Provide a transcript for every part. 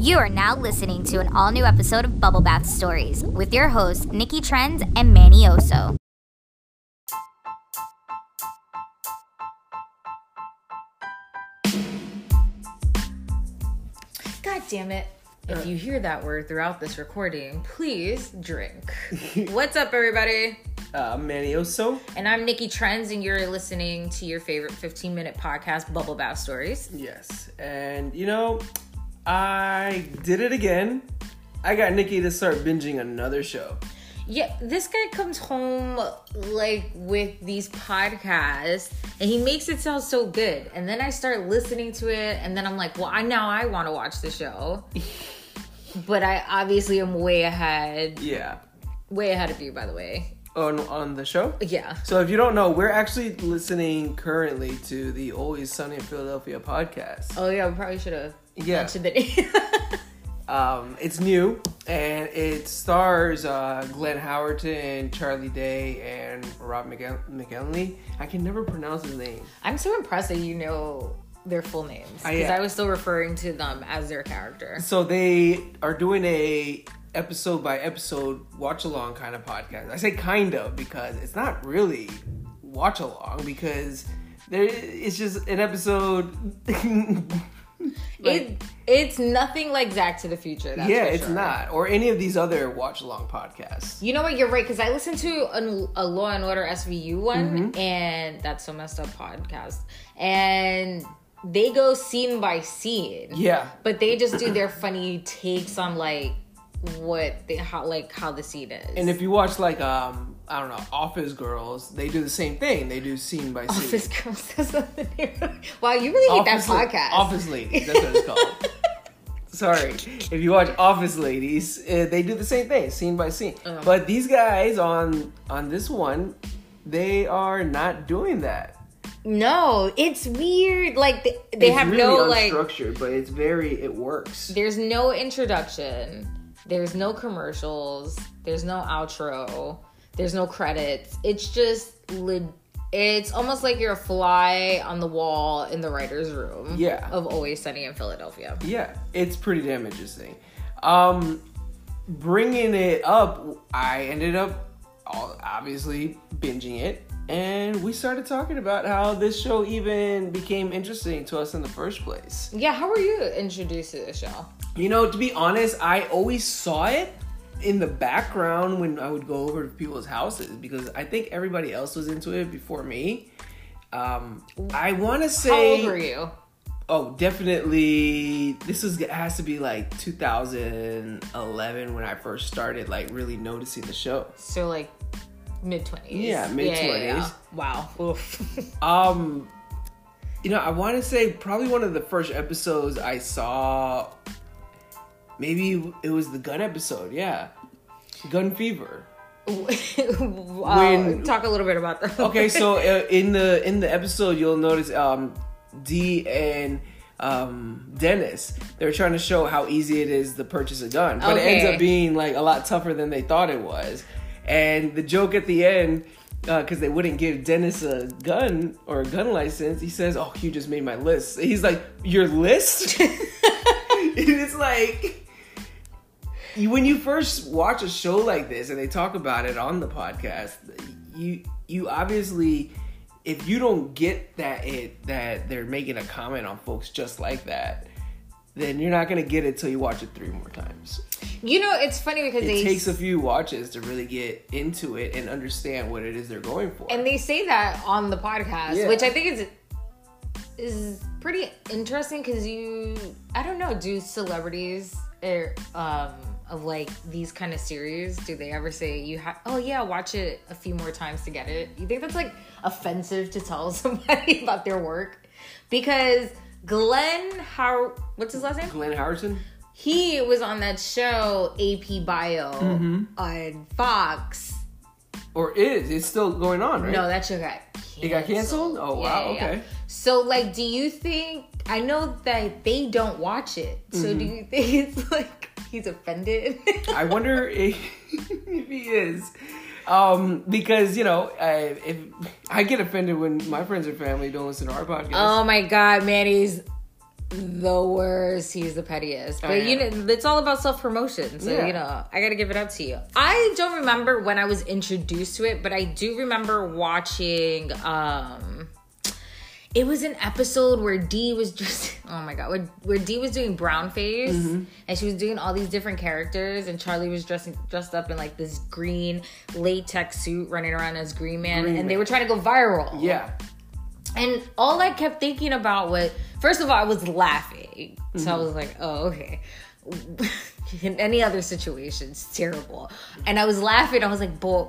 You are now listening to an all new episode of Bubble Bath Stories with your hosts, Nikki Trends and Manny Oso. God damn it. If you hear that word throughout this recording, please drink. What's up, everybody? Uh, Manny Oso. And I'm Nikki Trends, and you're listening to your favorite 15 minute podcast, Bubble Bath Stories. Yes. And, you know, I did it again. I got Nikki to start binging another show. Yeah, this guy comes home like with these podcasts and he makes it sound so good. And then I start listening to it and then I'm like, well, I now I want to watch the show. but I obviously am way ahead. Yeah. Way ahead of you, by the way. On, on the show? Yeah. So if you don't know, we're actually listening currently to the Always Sunny in Philadelphia podcast. Oh yeah, we probably should have Yeah. mentioned the name. Um, it's new and it stars uh, Glenn Howerton, Charlie Day, and Rob McGill- McGinley. I can never pronounce his name. I'm so impressed that you know their full names I because am. I was still referring to them as their character. So they are doing a episode by episode watch along kind of podcast. I say kind of because it's not really watch along because there it's just an episode. like- it it's nothing like Zack to the Future. That's yeah, for it's not or any of these other watch along podcasts. You know what? You're right because I listened to a, a Law and Order SVU one, Mm-hmm. and that's so messed up podcast, and they go scene by scene. Yeah, but they just do their funny takes on like what they how like how the scene is. and if you watch like um I don't know Office Girls, they do the same thing. They do scene by scene. Office Girls, that's not the name. Wow, you really hate that podcast. Office Ladies, that's what it's called. Sorry, if you watch Office Ladies, uh, they do the same thing, scene by scene. Uh-huh. But these guys on on this one, they are not doing that. No, it's weird. Like they, they have really no like. unstructured, but it's very it works. There's no introduction. There's no commercials. There's no outro. There's no credits. It's just lit. It's almost like you're a fly on the wall in the writers' room. Yeah. Of Always Sunny in Philadelphia. Yeah, it's pretty damn interesting. Um, bringing it up, I ended up obviously binging it, and we started talking about how this show even became interesting to us in the first place. Yeah. How were you introduced to the show? You know, to be honest, I always saw it in the background when I would go over to people's houses because I think everybody else was into it before me. Um, I want to say, How old were you? oh, definitely. This is has to be like 2011 when I first started like really noticing the show. So like mid twenties. Yeah, mid-twenties. Wow. Oof. Um, you know, I want to say probably one of the first episodes I saw. Maybe it was the gun episode. Yeah, gun fever. When- Talk a little bit about that. Okay, so uh, in the in the episode, you'll notice um, Dee and um, Dennis. They're trying to show how easy it is to purchase a gun, but it ends up being like a lot tougher than they thought it was. And the joke at the end, because they wouldn't give Dennis a gun or a gun license, he says, "Oh, you just made my list." He's like, "Your list?" and it's like you, when you first watch a show like this and they talk about it on the podcast, you you obviously if you don't get that it that they're making a comment on folks just like that, then you're not gonna get it till you watch it three more times. You know, it's funny because It they takes a few watches to really get into it and understand what it is they're going for. and they say that on the podcast, Yeah. which I think is is pretty interesting because you I don't know, do celebrities er, um of like these kind of series do they ever say you have oh yeah watch it a few more times to get it you think that's like offensive to tell somebody about their work because glenn how what's his last name Glenn Howerton. he was on that show ap bio Mm-hmm. on fox Or is it's still going on, right? no that show got it got canceled? Oh wow, okay. So, like, do you think? I know that they don't watch it. So, do you think it's like he's offended? I wonder if, if he is. Um, because you know, I, if I get offended when my friends or family don't listen to our podcast. oh my God, Manny's the worst. He's the pettiest. But I you know, it's all about self promotion. So Yeah. you know, I gotta give it up to you. I don't remember when I was introduced to it, but I do remember watching. um it was an episode where Dee was just oh my god, where, where Dee was doing brown face Mm-hmm. and she was doing all these different characters and Charlie was dressing dressed up in like this green latex suit running around as Green Man Green and they were trying to go viral. Yeah. And all I kept thinking about was, first of all, I was laughing. So I Mm-hmm. was like, oh, okay. In any other situation, it's terrible. And I was laughing. I was like, but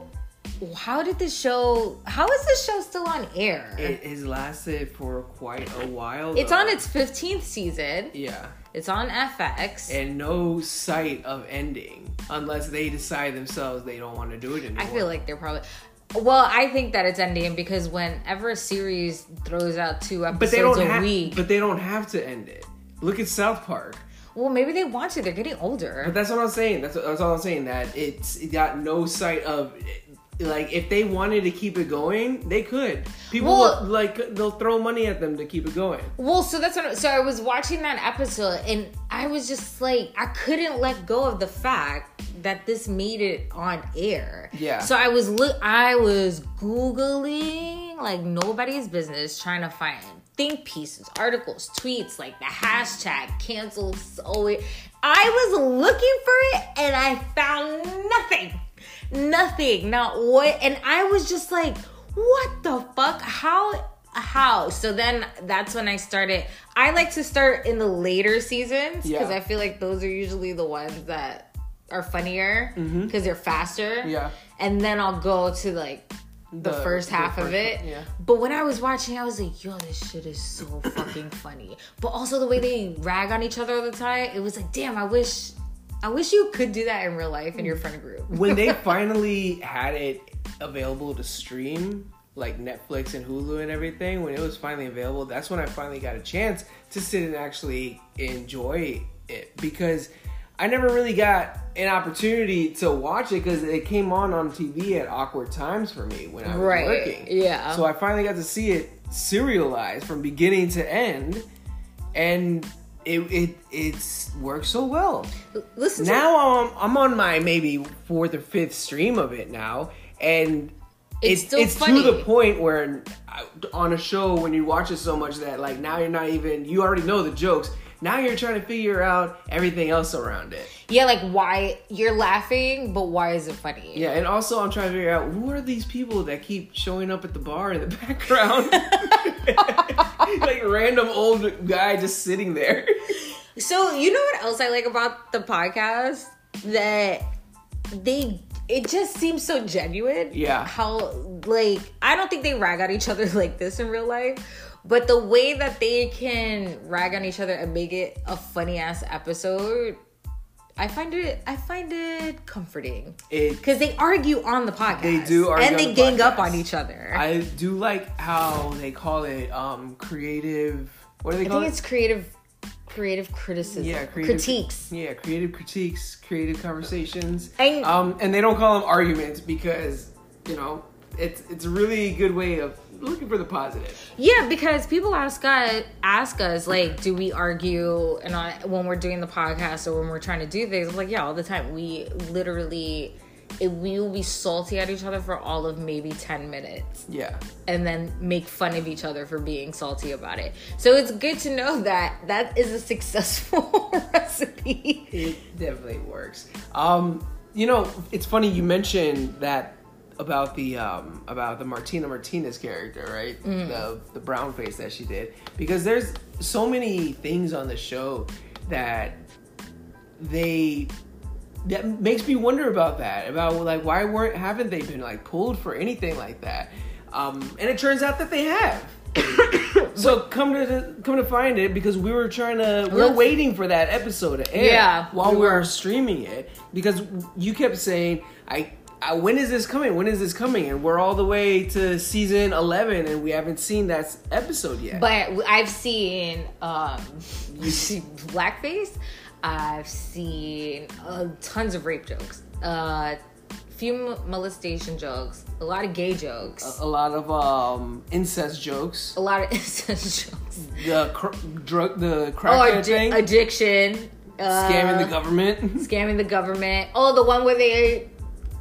how did this show, how is this show still on air? It has lasted for quite a while. it's on its 15th season. Yeah. It's on FX. And no sight of ending unless they decide themselves they don't want to do it anymore. I feel like they're probably. Well, I think that it's ending because whenever a series throws out two episodes but they don't a have. week, But they don't have to end it. Look at South Park. well, maybe they want to. They're getting older. But that's what I'm saying. That's, that's all I'm saying. That it's it got no sight of. Like if they wanted to keep it going, they could. People Well- will, like they'll throw money at them to keep it going. Well, so that's what. So I was watching that episode, and I was just like, I couldn't let go of the fact that this made it on air. Yeah. So I was look, I was googling like nobody's business, trying to find think pieces, articles, tweets, like the hashtag cancel so it. I was looking for it, and I found nothing. Nothing. Not what. And I was just like, what the fuck? How? how so then that's when i started i like to start in the later seasons because Yeah. i feel like those are usually the ones that are funnier because they're faster Mm-hmm. Yeah. and then i'll go to like the, The- first the half of it yeah. but when i was watching i was like yo this shit is so fucking funny but also the way they rag on each other all the time it was like damn i wish i wish you could do that in real life in your friend group when they finally had it available to stream, like Netflix and Hulu and everything, when it was finally available, that's when I finally got a chance to sit and actually enjoy it because I never really got an opportunity to watch it because it came on on TV at awkward times for me when I was Right, working. yeah. So I finally got to see it serialized from beginning to end, and it it it's worked so well. Listen to now I'm, I'm on my maybe fourth or fifth stream of it now and It's it's still it's to the point where uh, on a show when you watch it so much that like now you're not even you already know the jokes. Now you're trying to figure out everything else around it. Yeah like why you're laughing but why is it funny? Yeah and also i'm trying to figure out who are these people that keep showing up at the bar in the background like random old guy just sitting there So you know what else I like about the podcast? That they it just seems so genuine. Yeah. How like I don't think they rag on each other like this in real life. But the way that they can rag on each other and make it a funny ass episode, I find it I find it comforting. Because they argue on the podcast. They do argue And they the gang up on each other. I do like how they call it um creative. What do they I call think it? it's creative creative criticism. yeah, creative critiques. Yeah, creative critiques, creative conversations. And- um, and they don't call them arguments because you know it's it's a really good way of looking for the positive. Yeah, because people ask us, ask us like, do we argue and when we're doing the podcast or when we're trying to do things? I'm like, yeah, all the time. We literally, it, we will be salty at each other for all of maybe ten minutes, Yeah, and then make fun of each other for being salty about it. So it's good to know that that is a successful recipe. it definitely works. Um, you know, it's funny you mentioned that about the um about the Martina Martinez character, right? The the brown face that she did. Because there's so many things on the show that they that makes me wonder about that. About like why weren't haven't they been like pulled for anything like that? Um and it turns out that they have. So come to come to find it because we were trying to we we're waiting for that episode to air Yeah, while we we were were. streaming it. Because you kept saying I, I when is this coming when is this coming and we're all the way to season 11 and we haven't seen that episode yet But I've seen um, blackface. I've seen uh, tons of rape jokes. Uh, few molestation jokes, a lot of gay jokes, A lot of um, incest jokes. a lot of incest jokes. The cr- drug, the Oh, crackhead addi- thing. addiction. Uh, scamming the government. scamming the government. Oh, the one where they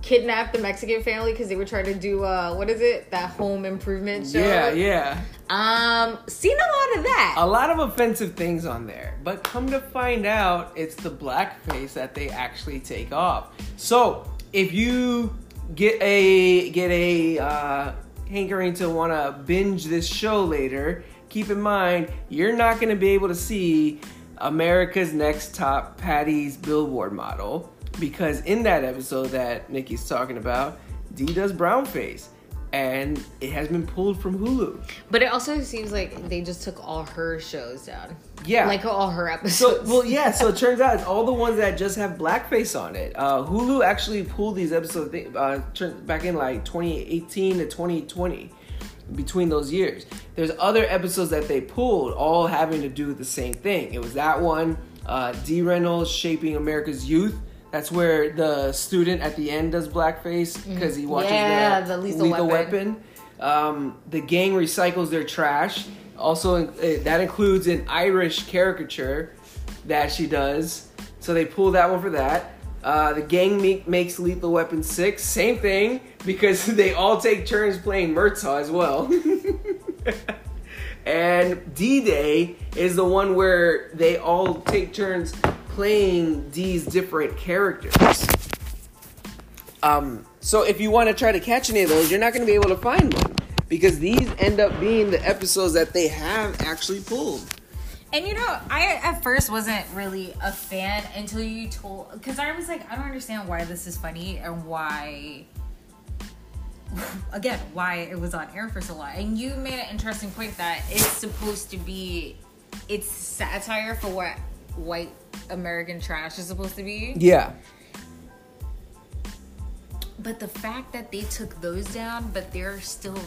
kidnapped the Mexican family because they were trying to do uh what is it? That home improvement show. yeah, yeah. Um, seen a lot of that. A lot of offensive things on there. But come to find out, it's the blackface that they actually take off. So if you get a get a uh, hankering to want to binge this show later, keep in mind you're not going to be able to see America's Next Top Paddy's Billboard model because in that episode that Nikki's talking about, Dee does brownface. And it has been pulled from Hulu. but it also seems like they just took all her shows down. Yeah. Like all her So episodes. well, yeah. So it turns out it's all the ones that just have blackface on it. Uh, Hulu actually pulled these episodes uh, back in like 2018 to 2020. Between those years, there's other episodes that they pulled, all having to do with the same thing. It was that one, uh, Dee Reynolds shaping America's youth. That's where the student at the end does blackface because he watches Yeah, the, the Lethal Weapon. Um, the gang recycles their trash. Also, that includes an Irish caricature that she does. So they pull that one for that. Uh, the gang me- makes Lethal Weapon 6. Same thing because they all take turns playing Murtaugh as well. and Dee Day is the one where they all take turns playing these different characters. Um, so if you want to try to catch any of those, you're not going to be able to find one because these end up being the episodes that they have actually pulled. And you know, I at first wasn't really a fan until you told, because I was like, I don't understand why this is funny and why, again, why it was on air for so long. And you made an interesting point that it's supposed to be, it's satire for what white American trash is supposed to be. Yeah. But the fact that they took those down, but there's still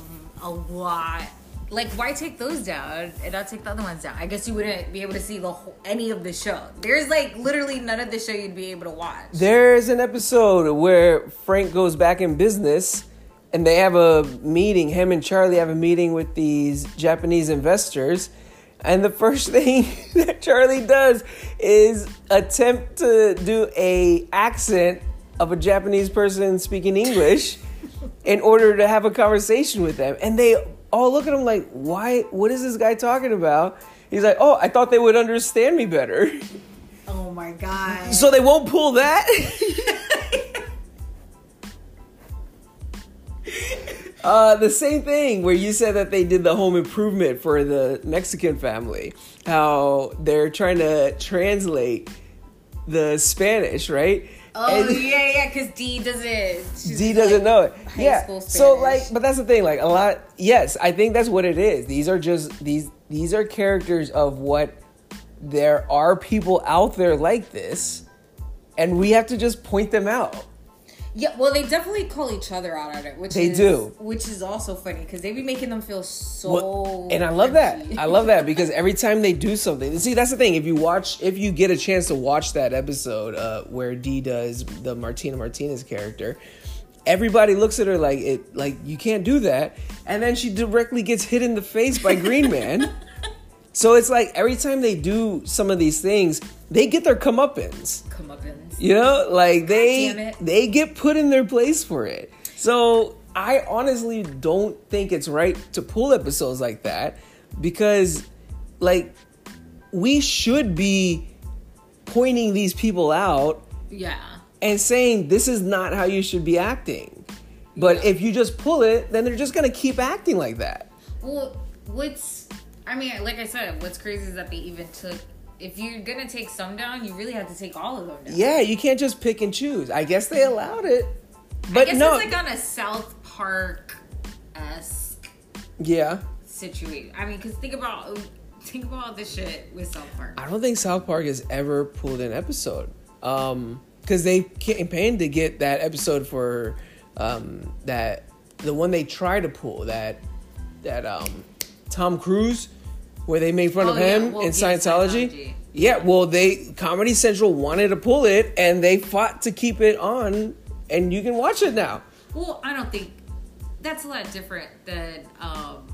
a lot. Like, why take those down and not take the other ones down? I guess you wouldn't be able to see the whole, any of the show. There's like literally none of the show you'd be able to watch. There's an episode where Frank goes back in business and they have a meeting. Him and Charlie have a meeting with these Japanese investors. And the first thing that Charlie does is attempt to do a accent of a Japanese person speaking English in order to have a conversation with them. And they all look at him like, "Why? What is this guy talking about?" He's like, "Oh, I thought they would understand me better." oh my god. So they won't pull that? uh, the same thing where you said that they did the home improvement for the Mexican family. How they're trying to translate the Spanish, right? Oh And- yeah, yeah, because Dee doesn't. Dee like doesn't know it. high Yeah. So like, but that's the thing. Like a lot. Yes, I think that's what it is. These are just these. These are characters of what there are people out there like this, and we have to just point them out. Yeah, well, they definitely call each other out on it, which They is, do. which is also funny because they be making them feel so. Well, and I love that. I love that because every time they do something, see, that's the thing. If you watch, if you get a chance to watch that episode uh, where Dee does the Martina Martinez character, everybody looks at her like it, like you can't do that, and then she directly gets hit in the face by Green Man. so it's like every time they do some of these things, they get their comeuppance. comeuppance. You know, like they they get put in their place for it. So I honestly don't think it's right to pull episodes like that because like we should be pointing these people out Yeah. and saying this is not how you should be acting. But if you just pull it, then they're just gonna keep acting like that. Well, what's I mean, like I said, what's crazy is that they even took. If you're gonna take some down, you really have to take all of them down. Yeah, you can't just pick and choose. I guess they allowed it. I But guess no, it's like on a South Park esque yeah. situation. I mean, because think about think about all this shit with South Park. I don't think South Park has ever pulled an episode. Um, because they campaigned to get that episode for um that the one they tried to pull that that um Tom Cruise where they made fun Oh, of yeah, him well, in Scientology. Scientology. Yeah, well they Comedy Central wanted to pull it and they fought to keep it on and you can watch it now. Well, I don't think that's a lot different than um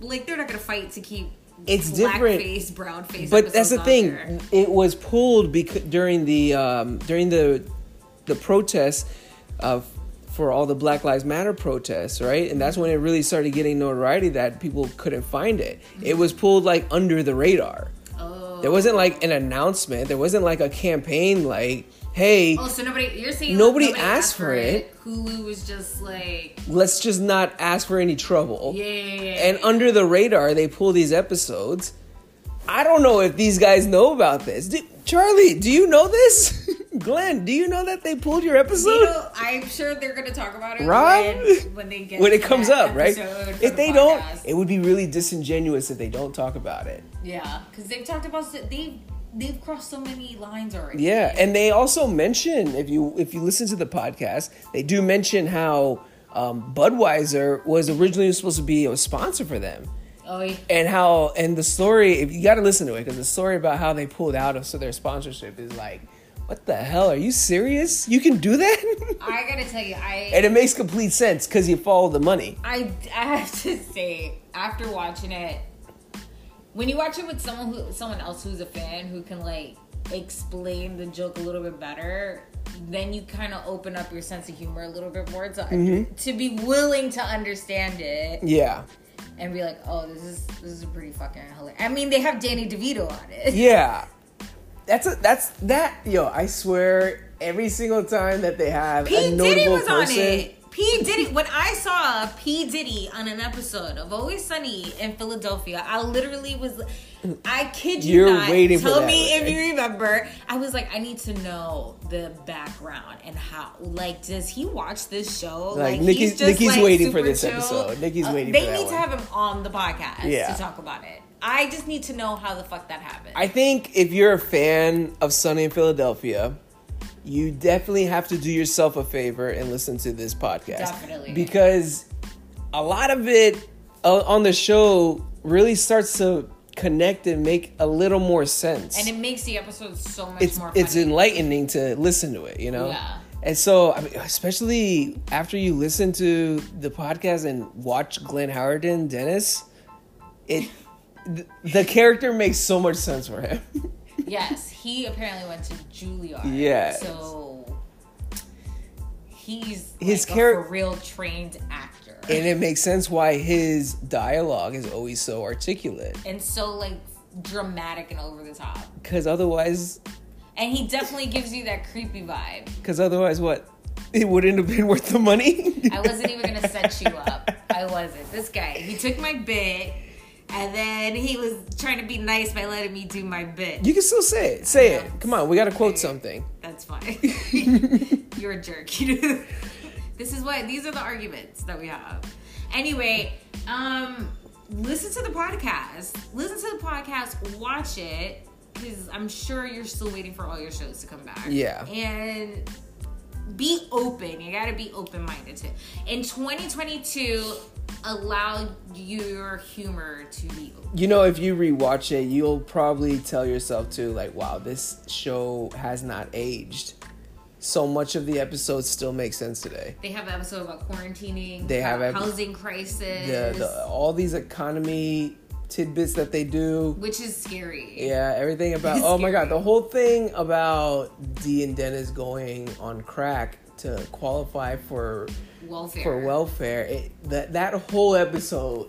like they're not gonna fight to keep It's black different. face, brown face. But that's the thing. there. It was pulled because during the um, during the the protests of for all the Black Lives Matter protests, right? And that's when it really started getting notoriety that people couldn't find it. It was pulled like under the radar. Oh. There wasn't like an announcement. There wasn't like a campaign like, "Hey, Oh, so nobody you're saying Nobody nobody asked for it. Hulu was just like let's just not ask for any trouble." yeah, yeah, yeah, and yeah. under the radar they pull these episodes i don't know if these guys know about this do, charlie do you know this glenn do you know that they pulled your episode You know, I'm sure they're gonna talk about it Rob? when, when they get when it to comes up right if the they don't it would be really disingenuous if they don't talk about it yeah, because they've talked about they they've crossed so many lines already. yeah and they also mention if you if you listen to the podcast they do mention how um, budweiser was originally supposed to be a sponsor for them Oh, yeah. and how and the story if you got to listen to it because the story about how they pulled out of so their sponsorship is like what the hell? Are you serious? You can do that? I gotta tell you, I and it makes complete sense because you follow the money. I, I have to say, after watching it, when you watch it with someone who someone else who's a fan who can like explain the joke a little bit better, then you kind of open up your sense of humor a little bit more to Mm-hmm. to be willing to understand it. Yeah. And be like, oh, this is this is pretty fucking hilarious. I mean, they have Danny DeVito on it. yeah that's a that's that yo i swear every single time that they have P a Diddy was on person it. P Diddy. When I saw P Diddy on an episode of Always Sunny in Philadelphia, I literally was. I kid you You're not. waiting for Tell that, me if you remember. I was like, I need to know the background and how. Like, does he watch this show? Like, he's Nikki's- just, Nikki's like, waiting for this chill? episode. Nikki's uh, waiting They need to have him on the podcast Yeah. to talk about it. I just need to know how the fuck that happened. I think if you're a fan of Sunny in Philadelphia, you definitely have to do yourself a favor and listen to this podcast. Definitely. Because a lot of it uh, on the show really starts to connect and make a little more sense. and it makes the episode so much it's more. Funny. it's enlightening to listen to it, you know? Yeah. And so, I mean, especially after you listen to the podcast and watch Glenn Howerton, Dennis, it th- the character makes so much sense for him. Yes, he apparently went to Juilliard. Yes. So he's His like a for real trained actor. and it makes sense why his dialogue is always so articulate and so like dramatic and over the top. because otherwise And he definitely gives you that creepy vibe. because otherwise what it wouldn't have been worth the money I wasn't even gonna set you up. I wasn't. This guy, he took my bit and then he was trying to be nice by letting me do my bit. you can still say it say it come on we gotta quote something That's fine. You're a jerk. this is what these are the arguments that we have. Anyway, um, listen to the podcast. Listen to the podcast. Watch it because I'm sure you're still waiting for all your shows to come back. Yeah. and be open. You got to be open minded to. In 2022, allow your humor to be open. you know if you rewatch it you'll probably tell yourself too like wow this show has not aged so much of the episodes still make sense today They have an episode about quarantining. They have epi- housing crisis. the, the all these economy tidbits that they do which is scary. Yeah, everything about oh my god, the whole thing about Dee and Dennis going on crack to qualify for Welfare. for welfare. It, that that whole episode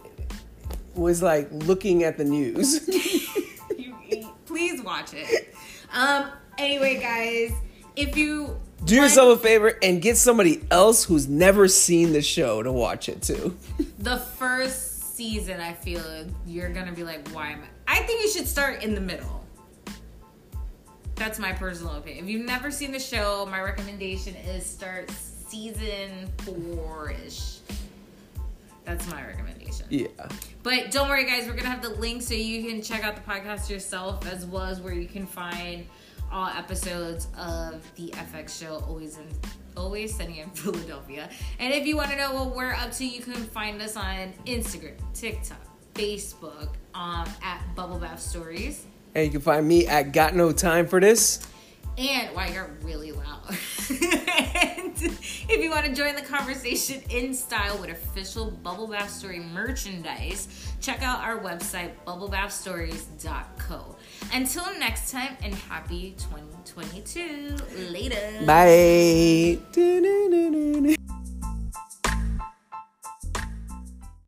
was like looking at the news. You- you- please watch it. Um. Anyway, guys, if you Do yourself a favor and get somebody else who's never seen the show to watch it too. the first season, I feel you're gonna be like, why am I? I think you should start in the middle. That's my personal opinion. If you've never seen the show, my recommendation is start season four ish. That's my recommendation. Yeah. But don't worry, guys. We're gonna have the link so you can check out the podcast yourself, as well as where you can find all episodes of the FX show. Always in, always sunny in Philadelphia. And if you want to know what we're up to, you can find us on Instagram, TikTok, Facebook, um, at Bubble Bath Stories. And you can find me at Got No Time for This. And wow, you're really loud. and if you want to join the conversation in style with official Bubble Bath Story merchandise, check out our website, bubblebathstories.co. Until next time, and happy 2022. Later. Bye.